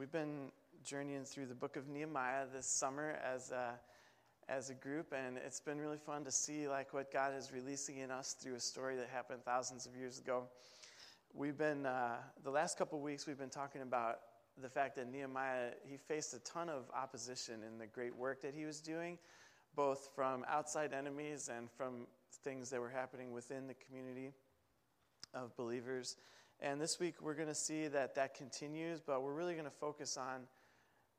we've been journeying through the book of Nehemiah this summer as a, as a group, and it's been really fun to see like what God is releasing in us through a story that happened thousands of years ago. We've been uh, the last couple weeks we've been talking about the fact that Nehemiah he faced a ton of opposition in the great work that he was doing, both from outside enemies and from things that were happening within the community of believers. And this week we're going to see that that continues, but we're really going to focus on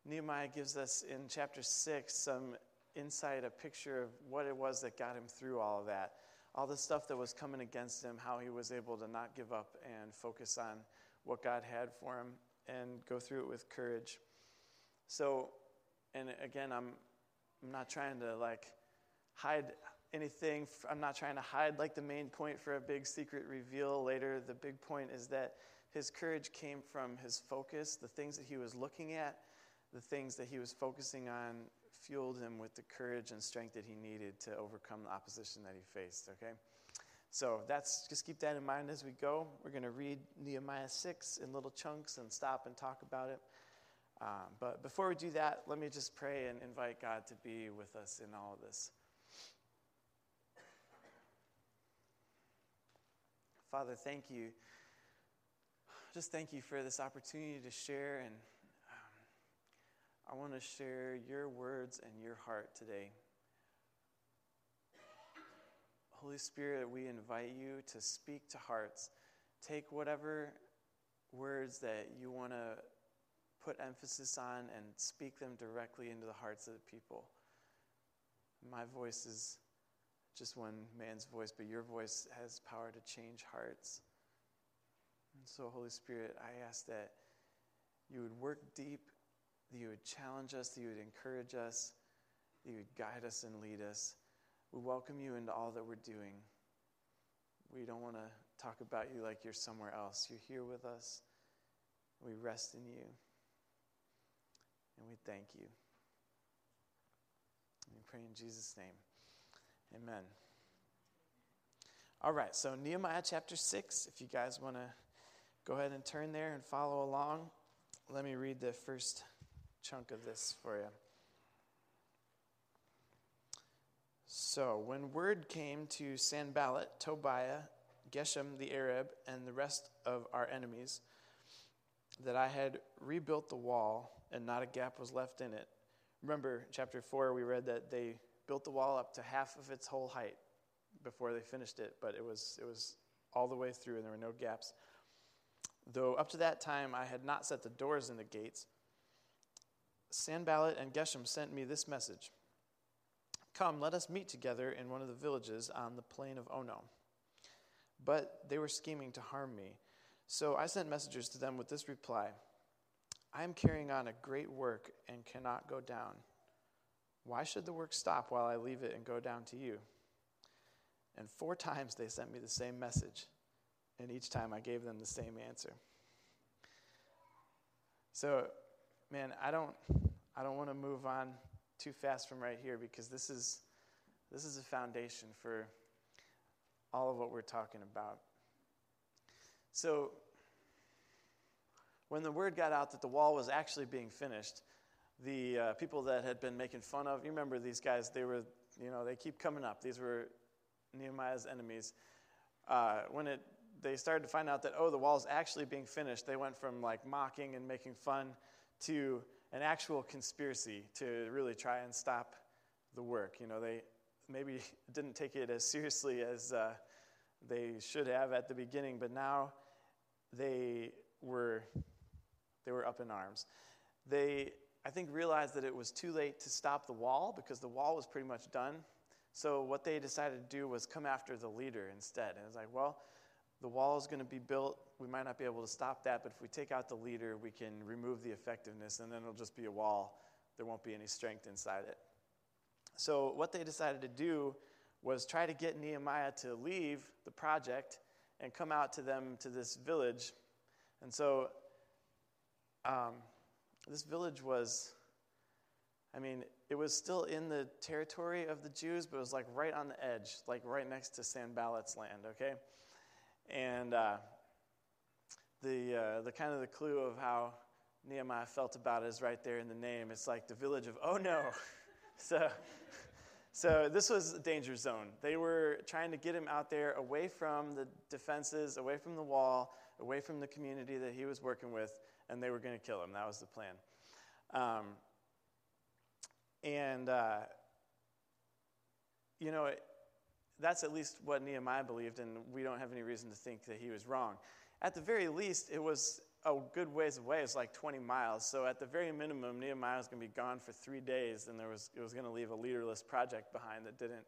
Nehemiah gives us in chapter 6 some insight, a picture of what it was that got him through all of that. All the stuff that was coming against him, how he was able to not give up and focus on what God had for him and go through it with courage. So, and again, I'm, I'm not trying to like hide anything. I'm not trying to hide like the main point for a big secret reveal later. The big point is that his courage came from his focus, the things that he was looking at, the things that he was focusing on fueled him with the courage and strength that he needed to overcome the opposition that he faced, okay? So that's just keep that in mind as we go. We're going to read Nehemiah 6 in little chunks and stop and talk about it. Um, but before we do that, let me just pray and invite God to be with us in all of this. Father, thank you. Just thank you for this opportunity to share, and um, I want to share your words and your heart today. Holy Spirit, we invite you to speak to hearts. Take whatever words that you want to put emphasis on and speak them directly into the hearts of the people. My voice is just one man's voice, but your voice has power to change hearts. And so, Holy Spirit, I ask that you would work deep, that you would challenge us, that you would encourage us, that you would guide us and lead us. We welcome you into all that we're doing. We don't want to talk about you like you're somewhere else. You're here with us. We rest in you. And we thank you. We pray in Jesus' name. Amen. All right, so Nehemiah chapter 6, if you guys want to go ahead and turn there and follow along, let me read the first chunk of this for you. So, when word came to Sanballat, Tobiah, Geshem the Arab, and the rest of our enemies that I had rebuilt the wall and not a gap was left in it. Remember, chapter 4, we read that they built the wall up to half of its whole height before they finished it, but it was, it was all the way through and there were no gaps. Though up to that time I had not set the doors in the gates, Sanballat and Geshem sent me this message Come, let us meet together in one of the villages on the plain of Ono. But they were scheming to harm me. So I sent messengers to them with this reply I am carrying on a great work and cannot go down. Why should the work stop while I leave it and go down to you? And four times they sent me the same message, and each time I gave them the same answer. So, man, I don't, I don't want to move on too fast from right here because this is, this is a foundation for all of what we're talking about. So, when the word got out that the wall was actually being finished, the uh, people that had been making fun of, you remember these guys, they were, you know, they keep coming up. These were Nehemiah's enemies. Uh, when it, they started to find out that, oh, the wall's actually being finished, they went from like mocking and making fun to an actual conspiracy to really try and stop the work. You know, they maybe didn't take it as seriously as uh, they should have at the beginning, but now they were, they were up in arms. They I think, realized that it was too late to stop the wall because the wall was pretty much done. So, what they decided to do was come after the leader instead. And it's like, well, the wall is going to be built. We might not be able to stop that, but if we take out the leader, we can remove the effectiveness, and then it'll just be a wall. There won't be any strength inside it. So, what they decided to do was try to get Nehemiah to leave the project and come out to them to this village. And so, um, this village was, I mean, it was still in the territory of the Jews, but it was like right on the edge, like right next to Sanballat's land, okay? And uh, the, uh, the kind of the clue of how Nehemiah felt about it is right there in the name. It's like the village of, oh no. so, so this was a danger zone. They were trying to get him out there away from the defenses, away from the wall, away from the community that he was working with, and they were going to kill him. That was the plan. Um, and, uh, you know, that's at least what Nehemiah believed, and we don't have any reason to think that he was wrong. At the very least, it was a good ways away. It's like 20 miles. So at the very minimum, Nehemiah was going to be gone for three days, and there was, it was going to leave a leaderless project behind that didn't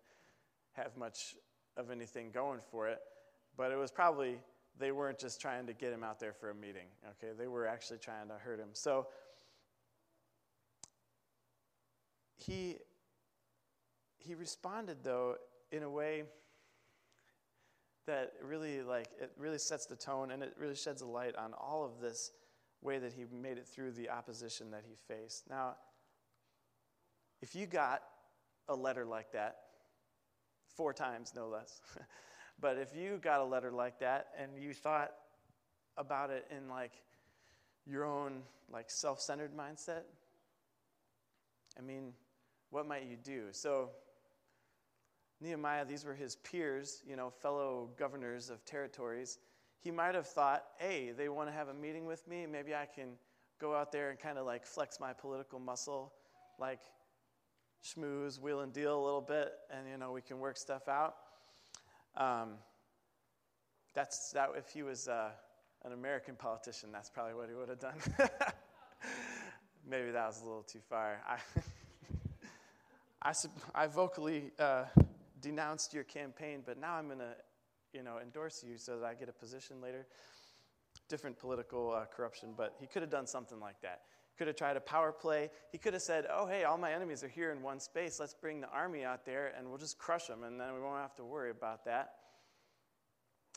have much of anything going for it. But it was probably, they weren't just trying to get him out there for a meeting, okay? They were actually trying to hurt him. So he, he responded, though, in a way that really like it really sets the tone and it really sheds a light on all of this way that he made it through the opposition that he faced. Now, if you got a letter like that, four times no less, but if you got a letter like that and you thought about it in like your own like self-centered mindset, I mean, what might you do? So Nehemiah, these were his peers, you know, fellow governors of territories. He might have thought, hey, they want to have a meeting with me. Maybe I can go out there and kind of like flex my political muscle, like schmooze, wheel and deal a little bit, and, you know, we can work stuff out. Um, that's that if he was uh, an American politician, that's probably what he would have done. Maybe that was a little too far. I, I, I vocally uh, denounced your campaign, but now I'm going to, you know, endorse you so that I get a position later. Different political uh, corruption, but he could have done something like that. Could have tried a power play. He could have said, "Oh, hey, all my enemies are here in one space. Let's bring the army out there, and we'll just crush them, and then we won't have to worry about that."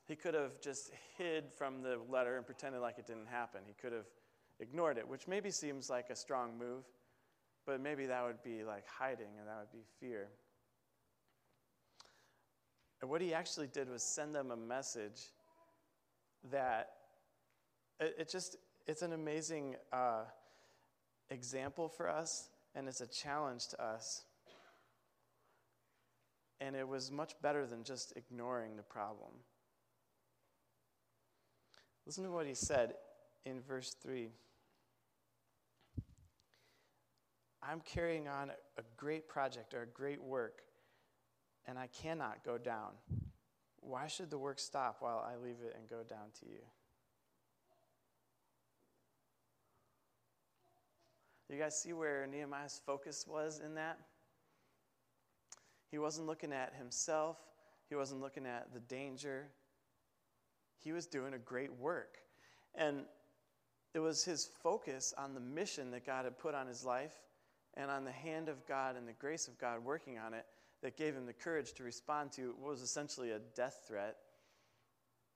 He could have just hid from the letter and pretended like it didn't happen. He could have ignored it, which maybe seems like a strong move, but maybe that would be like hiding, and that would be fear. And what he actually did was send them a message that it, it just, it's an amazing uh, example for us, and it's a challenge to us. And it was much better than just ignoring the problem. Listen to what he said in verse 3. I'm carrying on a great project or a great work and I cannot go down. Why should the work stop while I leave it and go down to you? You guys see where Nehemiah's focus was in that? He wasn't looking at himself, he wasn't looking at the danger. He was doing a great work. And it was his focus on the mission that God had put on his life and on the hand of God and the grace of God working on it that gave him the courage to respond to what was essentially a death threat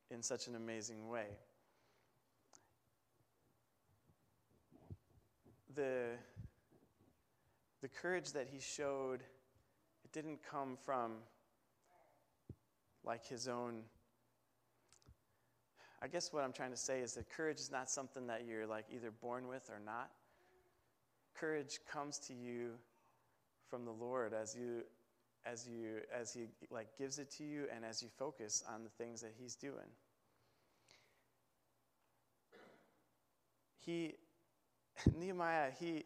in such an amazing way. The, the courage that he showed, it didn't come from like his own. I guess what I'm trying to say is that courage is not something that you're like either born with or not. Courage comes to you from the Lord as you as you as he like gives it to you and as you focus on the things that he's doing. He nehemiah he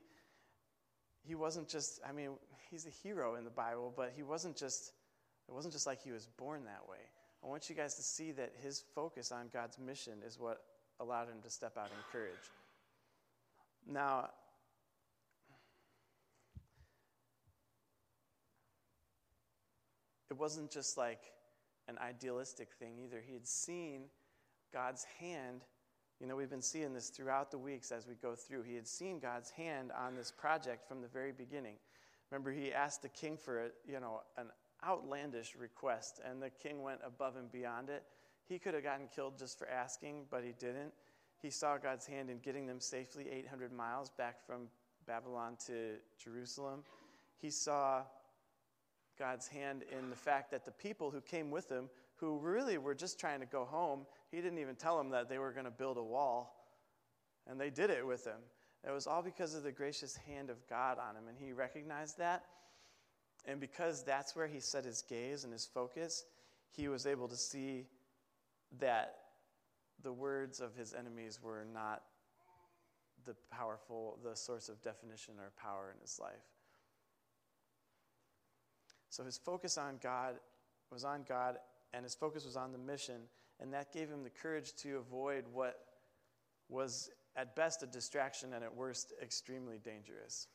he wasn't just i mean he's a hero in the bible but he wasn't just it wasn't just like he was born that way. I want you guys to see that his focus on god's mission is what allowed him to step out in courage. Now it wasn't just like an idealistic thing either. He had seen God's hand. You know, we've been seeing this throughout the weeks as we go through. He had seen God's hand on this project from the very beginning. Remember, he asked the king for, a, you know, an outlandish request, and the king went above and beyond it. He could have gotten killed just for asking, but he didn't. He saw God's hand in getting them safely 800 miles back from Babylon to Jerusalem. He saw God's hand in the fact that the people who came with him, who really were just trying to go home, he didn't even tell them that they were going to build a wall. And they did it with him. It was all because of the gracious hand of God on him, and he recognized that. And because that's where he set his gaze and his focus, he was able to see that the words of his enemies were not the powerful, the source of definition or power in his life. So his focus on God was on God, and his focus was on the mission, and that gave him the courage to avoid what was at best a distraction and at worst extremely dangerous.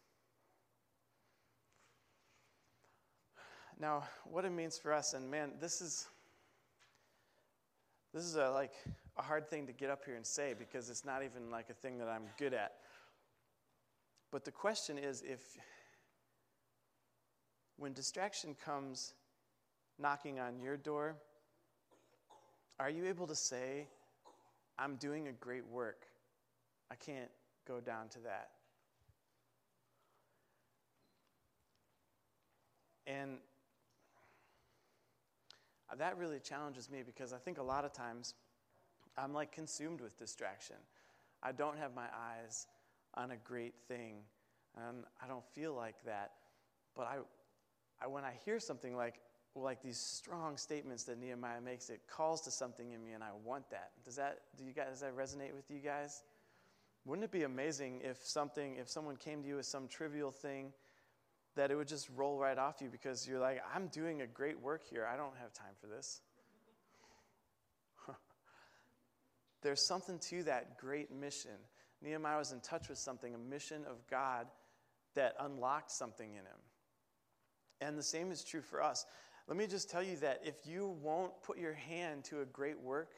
Now, what it means for us, and man, this is this is a, like a hard thing to get up here and say because it's not even like a thing that I'm good at. But the question is if when distraction comes knocking on your door, are you able to say, I'm doing a great work? I can't go down to that. And that really challenges me because I think a lot of times I'm like consumed with distraction. I don't have my eyes on a great thing, and I don't feel like that. But I, I when I hear something like, like these strong statements that Nehemiah makes, it calls to something in me, and I want that. Does that do you guys does that resonate with you guys? Wouldn't it be amazing if something, if someone came to you with some trivial thing, that it would just roll right off you because you're like, I'm doing a great work here. I don't have time for this. There's something to that great mission. Nehemiah was in touch with something, a mission of God that unlocked something in him. And the same is true for us. Let me just tell you that if you won't put your hand to a great work,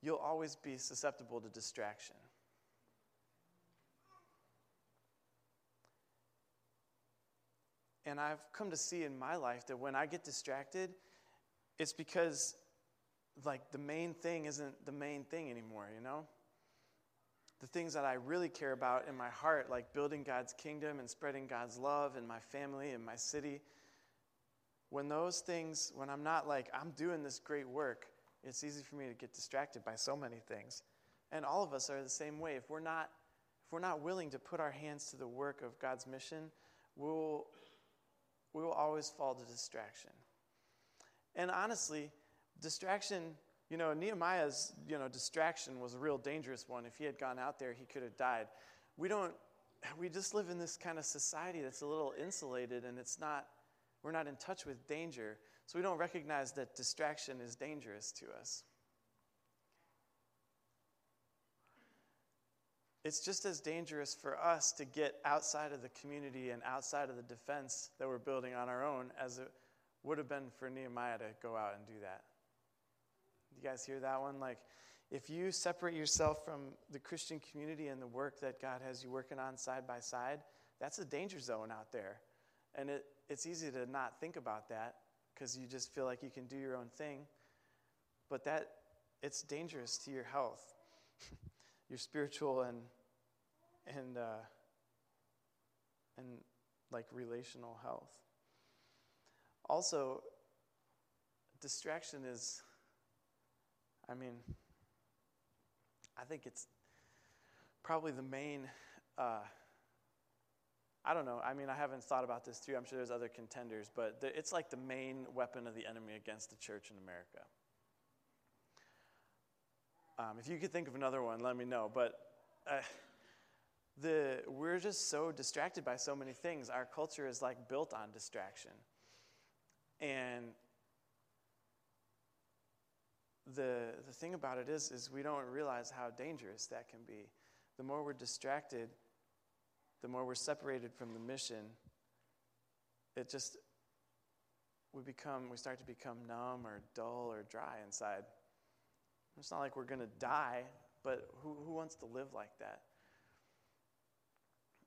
you'll always be susceptible to distraction. And I've come to see in my life that when I get distracted, it's because like the main thing isn't the main thing anymore, you know? The things that I really care about in my heart, like building God's kingdom and spreading God's love in my family and my city, when those things, when I'm not like, I'm doing this great work, it's easy for me to get distracted by so many things. And all of us are the same way. If we're not, if we're not willing to put our hands to the work of God's mission, we'll we will always fall to distraction. And honestly, distraction, you know, Nehemiah's, you know, distraction was a real dangerous one. If he had gone out there, he could have died. We don't we just live in this kind of society that's a little insulated and it's not we're not in touch with danger. So we don't recognize that distraction is dangerous to us. it's just as dangerous for us to get outside of the community and outside of the defense that we're building on our own as it would have been for Nehemiah to go out and do that. You guys hear that one? Like, if you separate yourself from the Christian community and the work that God has you working on side by side, that's a danger zone out there. And it, it's easy to not think about that because you just feel like you can do your own thing. But that, it's dangerous to your health your spiritual and and uh, and like relational health. Also, distraction is. I mean, I think it's probably the main. Uh, I don't know. I mean, I haven't thought about this too. I'm sure there's other contenders, but it's like the main weapon of the enemy against the church in America. Um, if you could think of another one, let me know. But uh, the, we're just so distracted by so many things. Our culture is like built on distraction. And the, the thing about it is, is we don't realize how dangerous that can be. The more we're distracted, the more we're separated from the mission, it just, we become, we start to become numb or dull or dry inside. It's not like we're going to die, but who, who wants to live like that?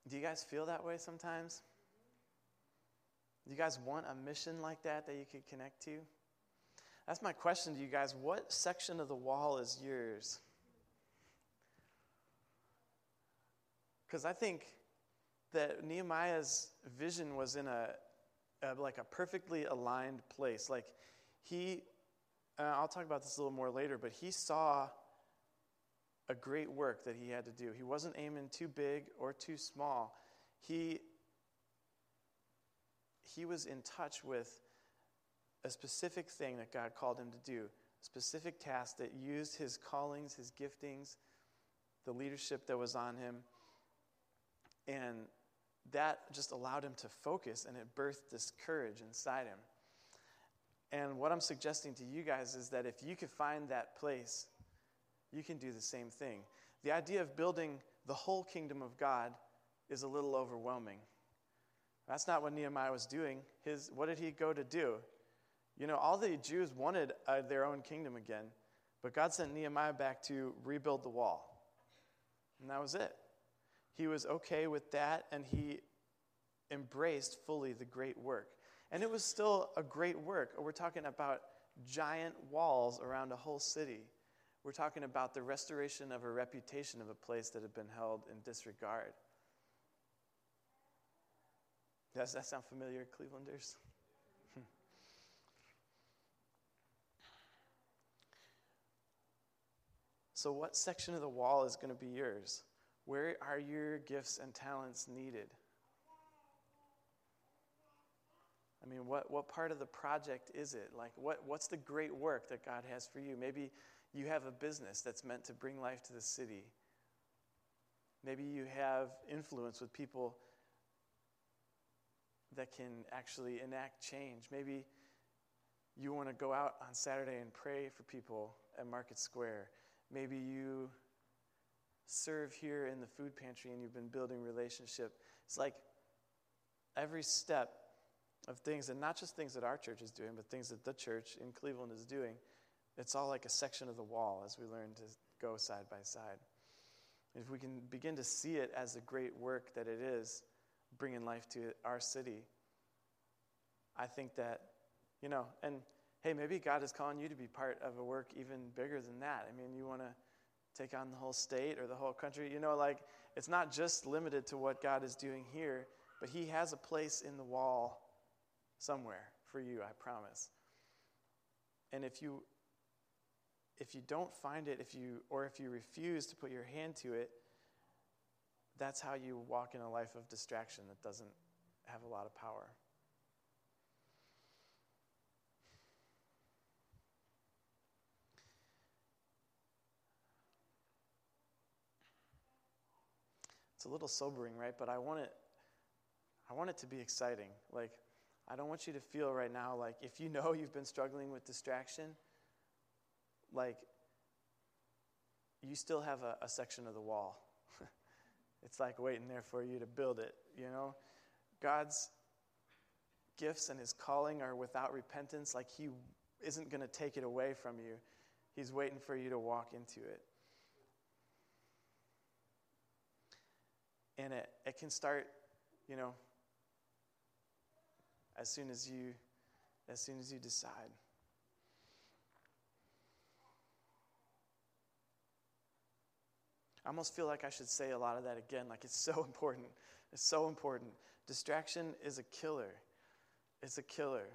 Do you guys feel that way sometimes? Do you guys want a mission like that that you could connect to? That's my question to you guys. What section of the wall is yours? Because I think that Nehemiah's vision was in a, a, like a perfectly aligned place. Like he uh, I'll talk about this a little more later, but he saw a great work that he had to do. He wasn't aiming too big or too small. He, he was in touch with a specific thing that God called him to do, a specific task that used his callings, his giftings, the leadership that was on him. And that just allowed him to focus and it birthed this courage inside him. And what I'm suggesting to you guys is that if you could find that place, you can do the same thing. The idea of building the whole kingdom of God is a little overwhelming. That's not what Nehemiah was doing. His, what did he go to do? You know, all the Jews wanted uh, their own kingdom again, but God sent Nehemiah back to rebuild the wall. And that was it. He was okay with that, and he embraced fully the great work. And it was still a great work. We're talking about giant walls around a whole city. We're talking about the restoration of a reputation of a place that had been held in disregard. Does that sound familiar, Clevelanders? so, what section of the wall is going to be yours? Where are your gifts and talents needed? I mean, what, what part of the project is it? Like, what, what's the great work that God has for you? Maybe you have a business that's meant to bring life to the city. Maybe you have influence with people that can actually enact change. Maybe you want to go out on Saturday and pray for people at Market Square. Maybe you serve here in the food pantry and you've been building relationship. It's like every step of things, and not just things that our church is doing, but things that the church in Cleveland is doing. It's all like a section of the wall as we learn to go side by side. If we can begin to see it as the great work that it is, bringing life to our city, I think that, you know, and hey, maybe God is calling you to be part of a work even bigger than that. I mean, you want to take on the whole state or the whole country. You know, like it's not just limited to what God is doing here, but He has a place in the wall somewhere for you, I promise. And if you if you don't find it, if you or if you refuse to put your hand to it, that's how you walk in a life of distraction that doesn't have a lot of power. It's a little sobering, right? But I want it I want it to be exciting. Like I don't want you to feel right now like if you know you've been struggling with distraction, like you still have a, a section of the wall. it's like waiting there for you to build it, you know? God's gifts and his calling are without repentance, like he isn't going to take it away from you. He's waiting for you to walk into it. And it, it can start, you know, as soon as you as soon as you decide. I almost feel like I should say a lot of that again. Like it's so important. It's so important. Distraction is a killer. It's a killer.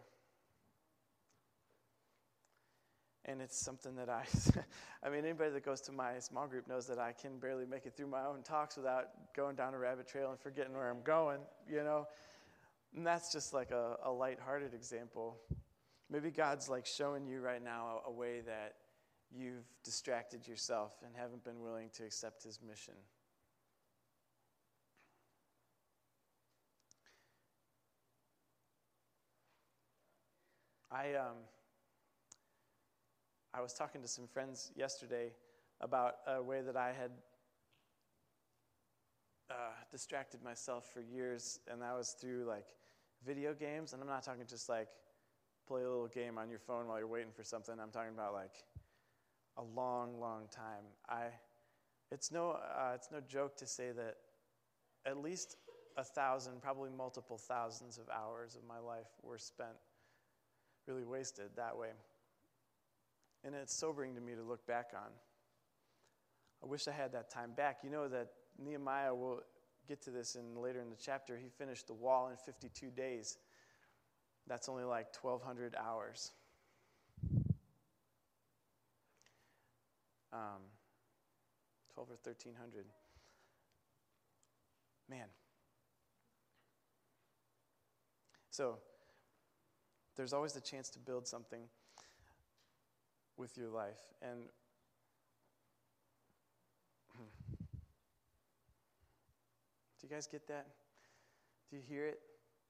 And it's something that I, I mean, anybody that goes to my small group knows that I can barely make it through my own talks without going down a rabbit trail and forgetting where I'm going, you know? And that's just like a, a light-hearted example. Maybe God's like showing you right now a, a way that you've distracted yourself and haven't been willing to accept his mission. I, um, I was talking to some friends yesterday about a way that I had uh, distracted myself for years, and that was through like video games. And I'm not talking just like play a little game on your phone while you're waiting for something. I'm talking about like a long, long time. I, it's no, uh, it's no joke to say that at least a thousand, probably multiple thousands of hours of my life were spent really wasted that way. And it's sobering to me to look back on. I wish I had that time back. You know that Nehemiah will get to this in later in the chapter. He finished the wall in 52 days. That's only like 1,200 hours. Um, 12 or 1300. Man. So, there's always the chance to build something with your life. And do you guys get that? Do you hear it?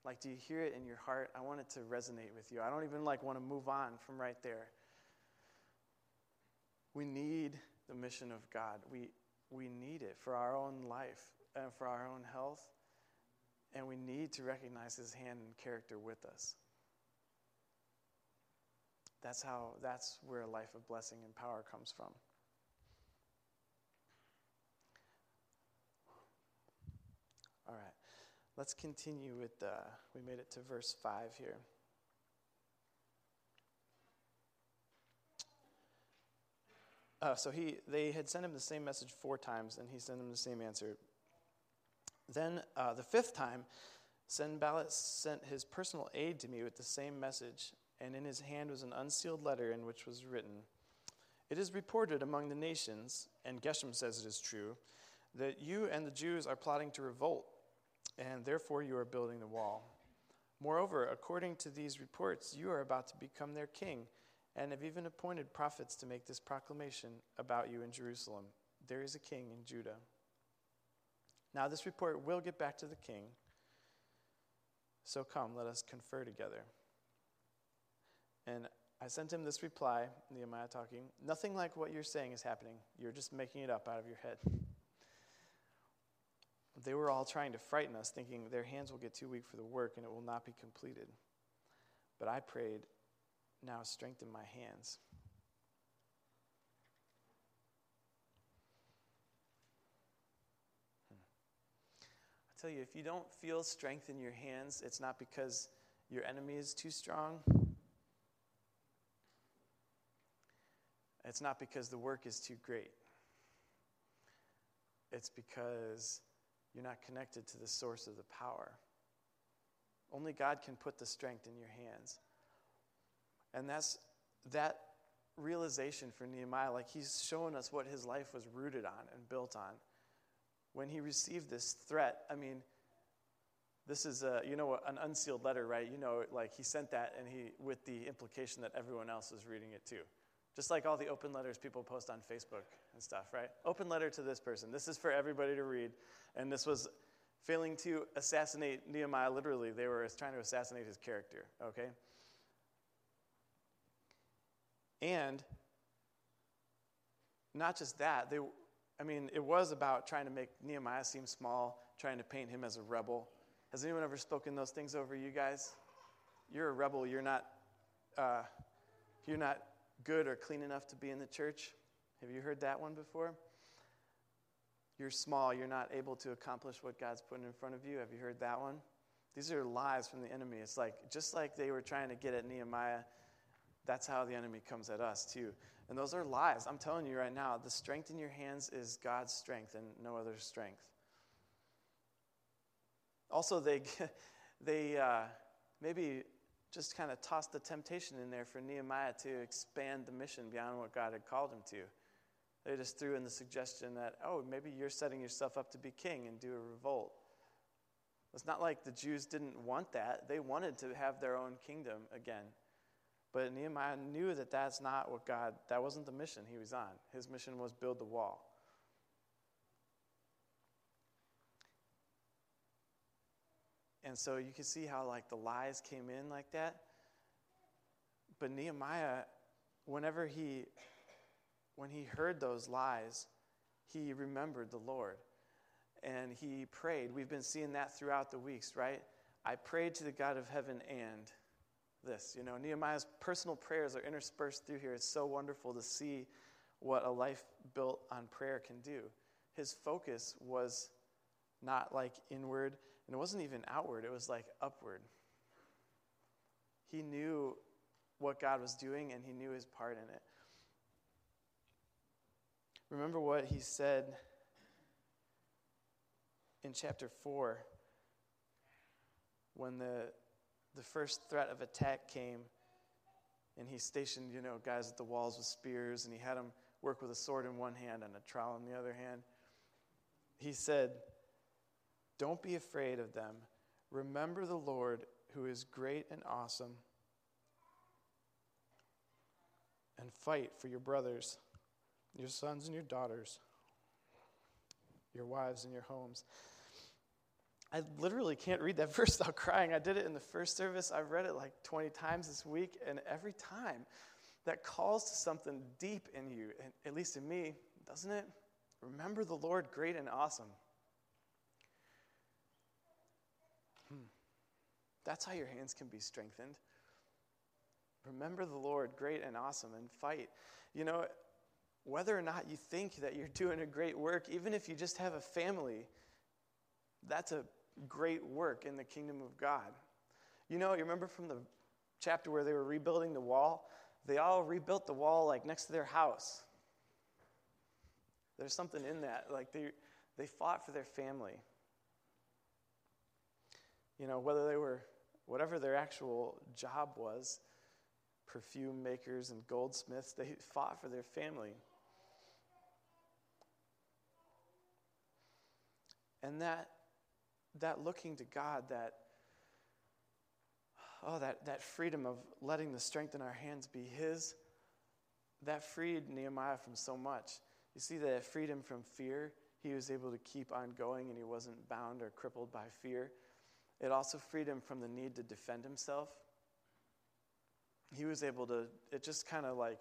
Like, do you hear it in your heart? I want it to resonate with you. I don't even like want to move on from right there. We need the mission of God. We, we need it for our own life and for our own health. And we need to recognize his hand and character with us. That's how that's where a life of blessing and power comes from. All right. Let's continue with, uh, we made it to verse 5 here. Uh, so he, they had sent him the same message four times, and he sent them the same answer. Then uh, the fifth time, Sanballat sent his personal aide to me with the same message, and in his hand was an unsealed letter in which was written, It is reported among the nations, and Geshem says it is true, that you and the Jews are plotting to revolt, and therefore you are building the wall. Moreover, according to these reports, you are about to become their king and have even appointed prophets to make this proclamation about you in Jerusalem There is a king in Judah. Now, this report will get back to the king. So come, let us confer together. And I sent him this reply, Nehemiah talking Nothing like what you're saying is happening. You're just making it up out of your head. They were all trying to frighten us, thinking their hands will get too weak for the work and it will not be completed. But I prayed, now strengthen my hands. Hmm. I tell you, if you don't feel strength in your hands, it's not because your enemy is too strong. It's not because the work is too great. It's because you're not connected to the source of the power. Only God can put the strength in your hands. And that's that realization for Nehemiah. Like he's showing us what his life was rooted on and built on. When he received this threat, I mean, this is a, you know, an unsealed letter, right? You know, like he sent that and he, with the implication that everyone else was reading it too. Just like all the open letters people post on Facebook and stuff, right? Open letter to this person. This is for everybody to read. And this was failing to assassinate Nehemiah literally. They were trying to assassinate his character, okay? And not just that, they, I mean, it was about trying to make Nehemiah seem small, trying to paint him as a rebel. Has anyone ever spoken those things over you guys? You're a rebel. You're not, uh, you're not good or clean enough to be in the church. Have you heard that one before? You're small. You're not able to accomplish what God's put in front of you. Have you heard that one? These are lies from the enemy. It's like, just like they were trying to get at Nehemiah, that's how the enemy comes at us too. And those are lies. I'm telling you right now, the strength in your hands is God's strength and no other strength. Also, they, they uh, maybe just kind of tossed the temptation in there for Nehemiah to expand the mission beyond what God had called him to. They just threw in the suggestion that, oh, maybe you're setting yourself up to be king and do a revolt. It's not like the Jews didn't want that. They wanted to have their own kingdom again. But Nehemiah knew that that's not what God, that wasn't the mission he was on. His mission was build the wall. And so you can see how like the lies came in like that. But Nehemiah, whenever he when he heard those lies, he remembered the Lord. And he prayed. We've been seeing that throughout the weeks, right? I prayed to the God of heaven and this. You know, Nehemiah's personal prayers are interspersed through here. It's so wonderful to see what a life built on prayer can do. His focus was not like inward, and it wasn't even outward, it was like upward. He knew what God was doing, and he knew his part in it. Remember what he said in chapter 4 when the the first threat of attack came, and he stationed, you know, guys at the walls with spears, and he had them work with a sword in one hand and a trowel in the other hand. He said, Don't be afraid of them. Remember the Lord who is great and awesome, and fight for your brothers, your sons and your daughters, your wives and your homes. I literally can't read that verse without crying. I did it in the first service. I've read it like 20 times this week, and every time that calls to something deep in you, and at least in me, doesn't it? Remember the Lord great and awesome. That's how your hands can be strengthened. Remember the Lord great and awesome and fight. You know, whether or not you think that you're doing a great work, even if you just have a family, that's a great work in the kingdom of God. You know, you remember from the chapter where they were rebuilding the wall? They all rebuilt the wall like next to their house. There's something in that. Like they, they fought for their family. You know, whether they were, whatever their actual job was, perfume makers and goldsmiths, they fought for their family. And that, that looking to God, that, oh, that, that freedom of letting the strength in our hands be His, that freed Nehemiah from so much. You see, that freedom from fear, he was able to keep on going and he wasn't bound or crippled by fear. It also freed him from the need to defend himself. He was able to, it just kind of like,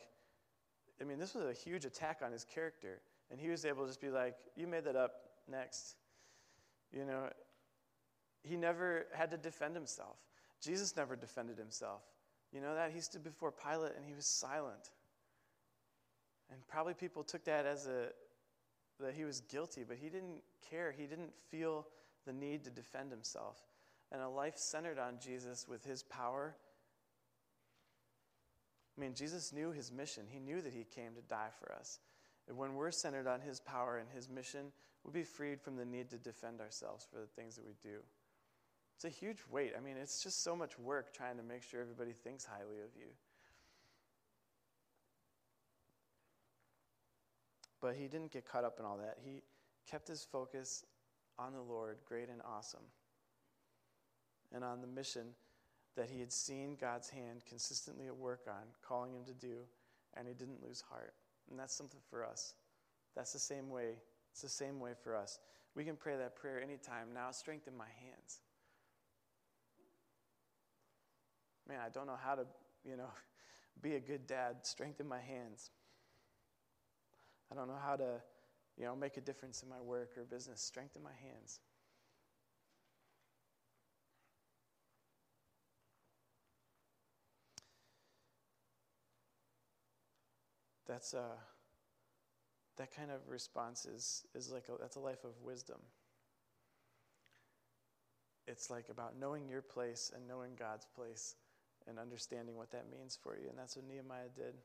I mean, this was a huge attack on his character. And he was able to just be like, You made that up, next. You know, he never had to defend himself. Jesus never defended himself. You know that? He stood before Pilate and he was silent. And probably people took that as a that he was guilty, but he didn't care. He didn't feel the need to defend himself. And a life centered on Jesus with his power. I mean, Jesus knew his mission. He knew that he came to die for us. And when we're centered on his power and his mission, we'll be freed from the need to defend ourselves for the things that we do. It's a huge weight. I mean, it's just so much work trying to make sure everybody thinks highly of you. But he didn't get caught up in all that. He kept his focus on the Lord, great and awesome, and on the mission that he had seen God's hand consistently at work on, calling him to do, and he didn't lose heart. And that's something for us. That's the same way. It's the same way for us. We can pray that prayer anytime. Now, strengthen my hands. Man, I don't know how to, you know, be a good dad. Strengthen my hands. I don't know how to, you know, make a difference in my work or business. Strengthen my hands. That's a, uh, that kind of response is, is like a, that's a life of wisdom. It's like about knowing your place and knowing God's place and understanding what that means for you. And that's what Nehemiah did.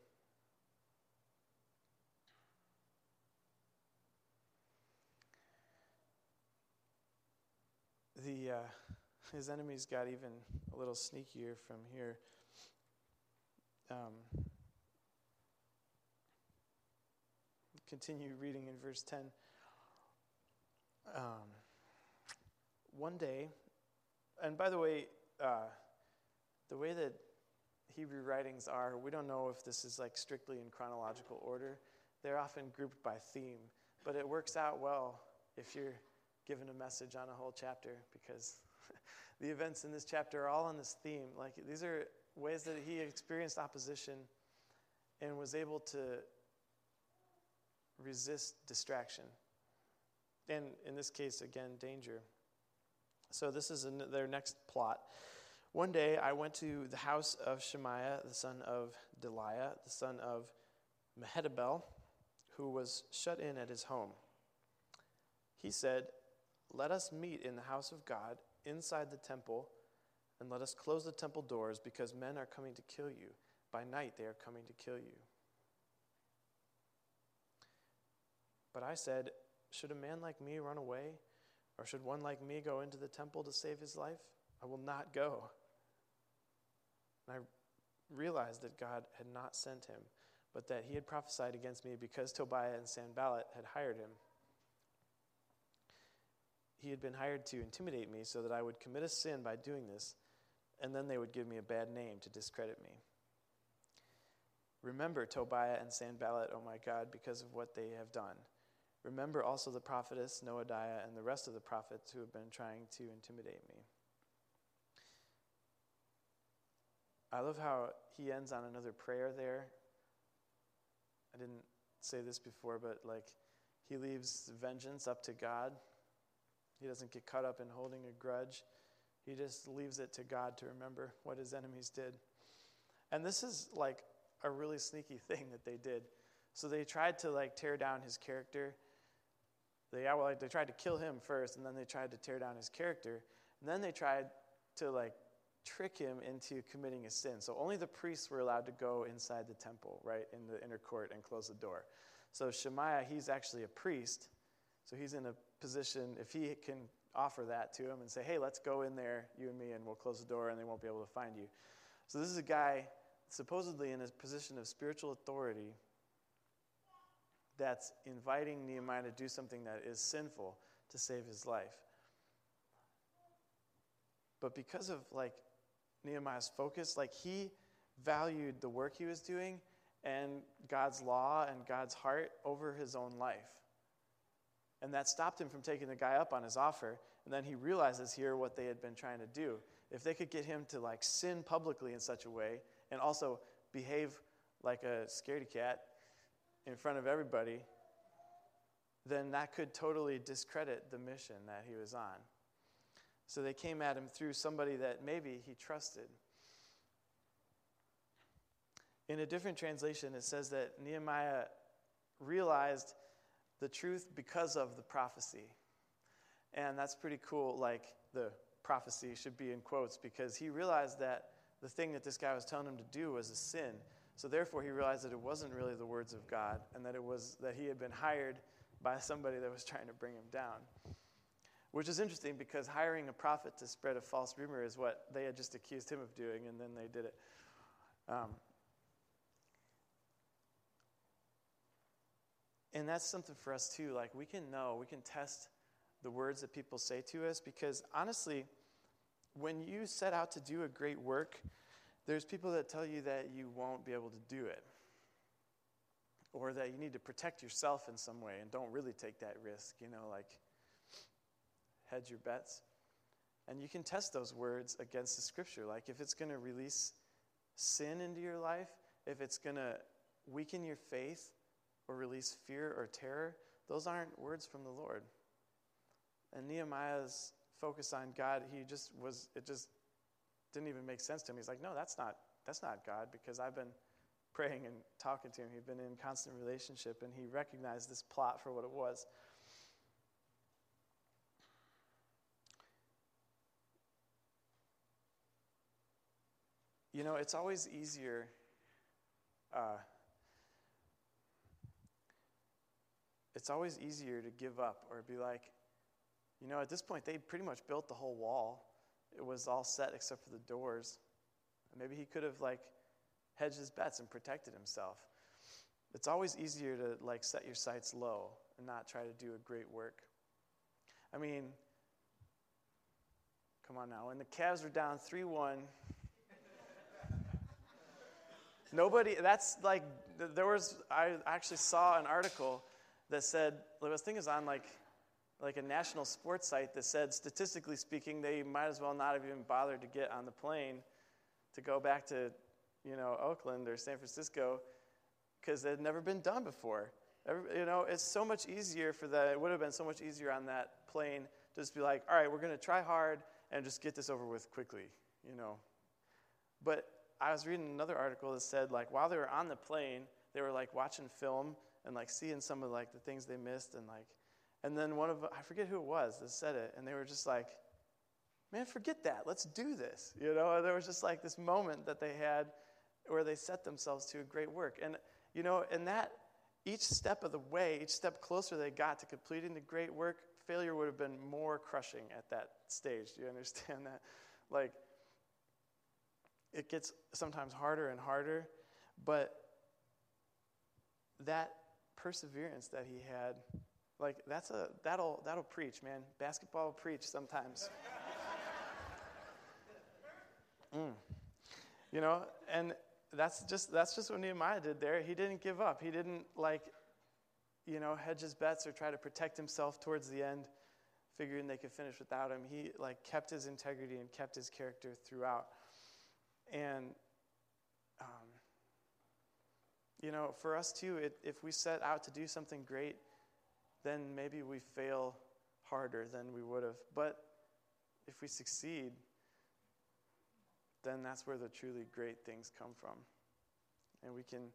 the uh, his enemies got even a little sneakier from here. Um, continue reading in verse 10. Um, one day, and by the way, uh, the way that Hebrew writings are, we don't know if this is like strictly in chronological order. They're often grouped by theme, but it works out well if you're given a message on a whole chapter because the events in this chapter are all on this theme. Like these are ways that he experienced opposition and was able to resist distraction. And in this case, again, danger. So this is in their next plot. One day I went to the house of Shemaiah, the son of Delaiah, the son of Mehetabel, who was shut in at his home. He said, let us meet in the house of God inside the temple, and let us close the temple doors because men are coming to kill you. By night they are coming to kill you. But I said, Should a man like me run away? Or should one like me go into the temple to save his life? I will not go. And I realized that God had not sent him, but that he had prophesied against me because Tobiah and Sanballat had hired him. He had been hired to intimidate me so that I would commit a sin by doing this, and then they would give me a bad name to discredit me. Remember Tobiah and Sanballat, O oh my God, because of what they have done. Remember also the prophetess Noadiah and the rest of the prophets who have been trying to intimidate me. I love how he ends on another prayer there I didn't say this before, but like he leaves vengeance up to God. He doesn't get caught up in holding a grudge. He just leaves it to God to remember what his enemies did. And this is like a really sneaky thing that they did. So they tried to like tear down his character. They they tried to kill him first, and then they tried to tear down his character, and then they tried to like trick him into committing a sin. So only the priests were allowed to go inside the temple, right, in the inner court and close the door. So Shemaiah, he's actually a priest. So he's in a position, if he can offer that to him and say, hey, let's go in there, you and me, and we'll close the door and they won't be able to find you. So this is a guy supposedly in a position of spiritual authority that's inviting Nehemiah to do something that is sinful to save his life. But because of like Nehemiah's focus. Like he valued the work he was doing and God's law and God's heart over his own life. And that stopped him from taking the guy up on his offer. And then he realizes here what they had been trying to do. If they could get him to like sin publicly in such a way and also behave like a scaredy cat in front of everybody, then that could totally discredit the mission that he was on. So they came at him through somebody that maybe he trusted. In a different translation, it says that Nehemiah realized the truth because of the prophecy. And that's pretty cool. Like the prophecy should be in quotes because he realized that the thing that this guy was telling him to do was a sin. So therefore, he realized that it wasn't really the words of God and that it was that he had been hired by somebody that was trying to bring him down. Which is interesting because hiring a prophet to spread a false rumor is what they had just accused him of doing, and then they did it. Um, and that's something for us too. Like, we can know, we can test the words that people say to us because honestly, when you set out to do a great work, there's people that tell you that you won't be able to do it or that you need to protect yourself in some way and don't really take that risk, you know, like hedge your bets. And you can test those words against the scripture. Like if it's going to release sin into your life, if it's going to weaken your faith or release fear or terror, those aren't words from the Lord. And Nehemiah's focus on God, he just was, it just didn't even make sense to him. He's like, no, that's not, that's not God because I've been praying and talking to him. He'd been in constant relationship and he recognized this plot for what it was. You know, it's always easier. Uh, it's always easier to give up or be like, you know, at this point, they pretty much built the whole wall. It was all set except for the doors. maybe he could have, like, hedged his bets and protected himself. It's always easier to, like, set your sights low and not try to do a great work. I mean, come on now. When the Cavs were down 3 1, Nobody, that's like, there was, I actually saw an article that said, this thing is on like, like a national sports site that said, statistically speaking, they might as well not have even bothered to get on the plane to go back to, you know, Oakland or San Francisco because it had never been done before. You know, it's so much easier for that. It would have been so much easier on that plane to just be like, all right, we're going to try hard and just get this over with quickly, you know. But I was reading another article that said like while they were on the plane, they were like watching film and like seeing some of like the things they missed and like and then one of I forget who it was that said it and they were just like man forget that. Let's do this you know? There was just like this moment that they had where they set themselves to a great work. And you know and that each step of the way each step closer they got to completing the great work failure would have been more crushing at that stage. Do you understand that? Like it gets sometimes harder and harder. But that perseverance that he had, like that's a that'll that'll preach, man. Basketball will preach sometimes. mm. You know, and that's just that's just what Nehemiah did there. He didn't give up. He didn't like, you know, hedge his bets or try to protect himself towards the end, figuring they could finish without him. He like kept his integrity and kept his character throughout. And um, you know, for us too, it, if we set out to do something great, then maybe we fail harder than we would have. But if we succeed, then that's where the truly great things come from. And we can,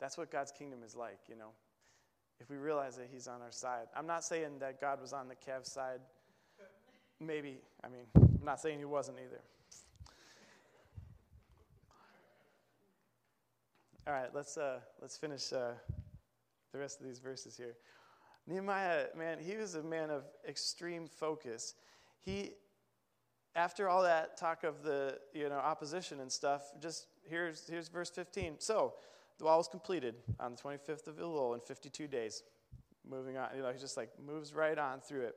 that's what God's kingdom is like, you know. If we realize that He's on our side. I'm not saying that God was on the Cavs side. Maybe, I mean, I'm not saying He wasn't either. All right, let's, uh, let's finish uh, the rest of these verses here. Nehemiah, man, he was a man of extreme focus. He, after all that talk of the you know opposition and stuff, just here's here's verse 15. So the wall was completed on the 25th of Elul in 52 days. Moving on, you know, he just like moves right on through it.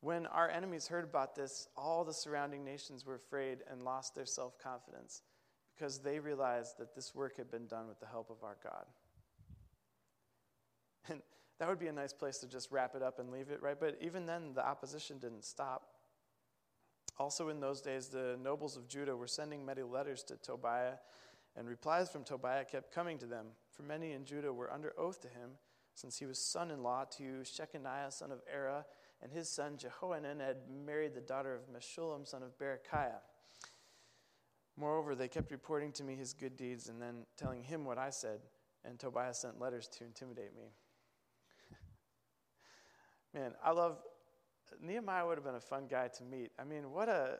When our enemies heard about this, all the surrounding nations were afraid and lost their self confidence because they realized that this work had been done with the help of our God. And that would be a nice place to just wrap it up and leave it, right? But even then, the opposition didn't stop. Also, in those days, the nobles of Judah were sending many letters to Tobiah, and replies from Tobiah kept coming to them. For many in Judah were under oath to him, since he was son in law to Shechaniah, son of Arah, and his son Jehohanan had married the daughter of Meshullam, son of Berechiah. Moreover, they kept reporting to me his good deeds and then telling him what I said, and Tobiah sent letters to intimidate me. Man, I love Nehemiah would have been a fun guy to meet. I mean, what a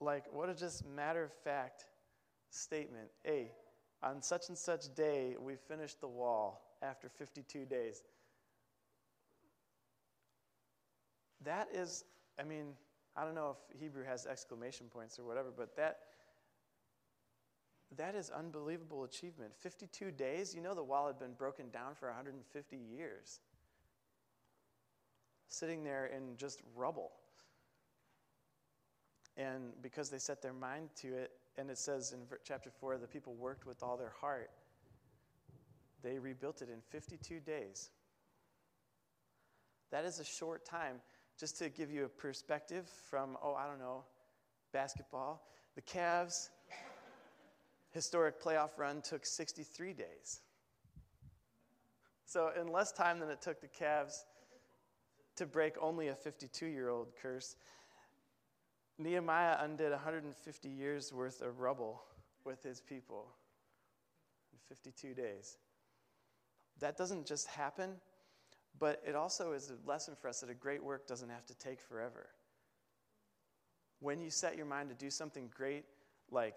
like what a just matter of fact statement. Hey, on such and such day we finished the wall after 52 days. That is, I mean, I don't know if Hebrew has exclamation points or whatever, but that that is unbelievable achievement. 52 days, you know the wall had been broken down for 150 years sitting there in just rubble. And because they set their mind to it, and it says in chapter 4 the people worked with all their heart, they rebuilt it in 52 days. That is a short time. Just to give you a perspective from, oh, I don't know, basketball, the Cavs' historic playoff run took 63 days. So, in less time than it took the Cavs to break only a 52 year old curse. Nehemiah undid 150 years worth of rubble with his people in 52 days. That doesn't just happen, but it also is a lesson for us that a great work doesn't have to take forever. When you set your mind to do something great, like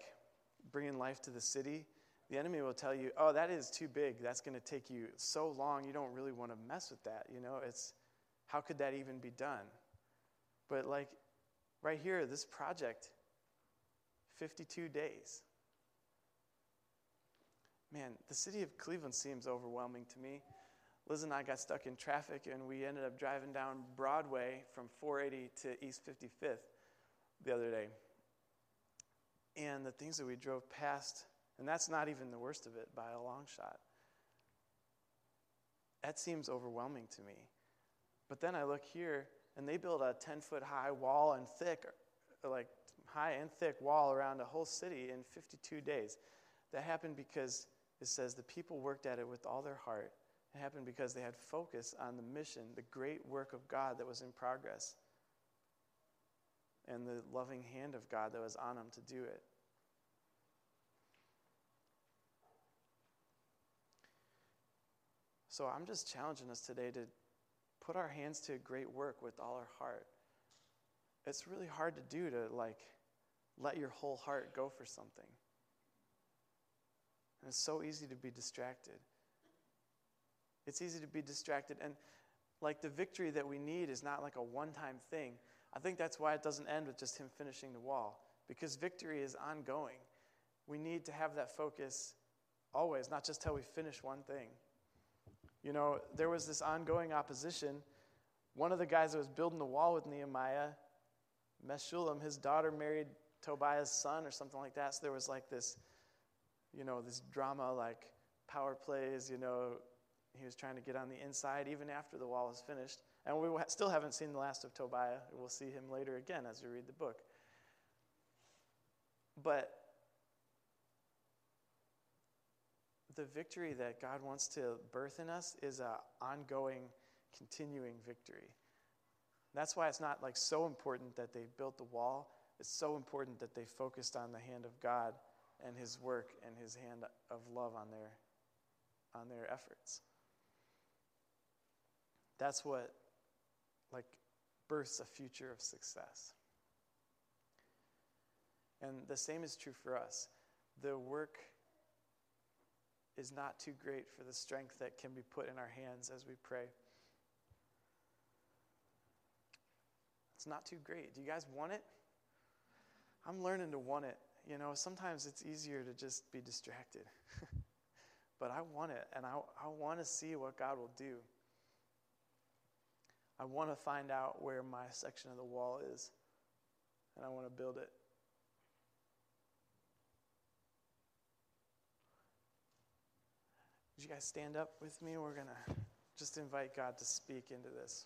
bringing life to the city, the enemy will tell you, oh, that is too big. That's going to take you so long. You don't really want to mess with that. You know, it's how could that even be done? But, like, right here, this project, 52 days. Man, the city of Cleveland seems overwhelming to me. Liz and I got stuck in traffic, and we ended up driving down Broadway from 480 to East 55th the other day. And the things that we drove past, and that's not even the worst of it by a long shot. That seems overwhelming to me. But then I look here, and they build a 10 foot high wall and thick, like high and thick wall around a whole city in 52 days. That happened because it says the people worked at it with all their heart. It happened because they had focus on the mission, the great work of God that was in progress, and the loving hand of God that was on them to do it. So I'm just challenging us today to put our hands to great work with all our heart. It's really hard to do to like let your whole heart go for something. And it's so easy to be distracted. It's easy to be distracted. And like the victory that we need is not like a one time thing. I think that's why it doesn't end with just him finishing the wall, because victory is ongoing. We need to have that focus always, not just till we finish one thing. You know, there was this ongoing opposition. One of the guys that was building the wall with Nehemiah, Meshullam, his daughter married Tobiah's son or something like that. So there was like this, you know, this drama like power plays, you know, he was trying to get on the inside even after the wall was finished. And we still haven't seen the last of Tobiah. We'll see him later again as we read the book. But the victory that God wants to birth in us is an ongoing, continuing victory. That's why it's not like so important that they built the wall. It's so important that they focused on the hand of God and his work and his hand of love on their on their efforts. That's what like births a future of success. And the same is true for us. The work is not too great for the strength that can be put in our hands as we pray. It's not too great. Do you guys want it? I'm learning to want it. You know, sometimes it's easier to just be distracted. but I want it, and I, I want to see what God will do. I want to find out where my section of the wall is, and I want to build it. Would you guys stand up with me? We're going to just invite God to speak into this.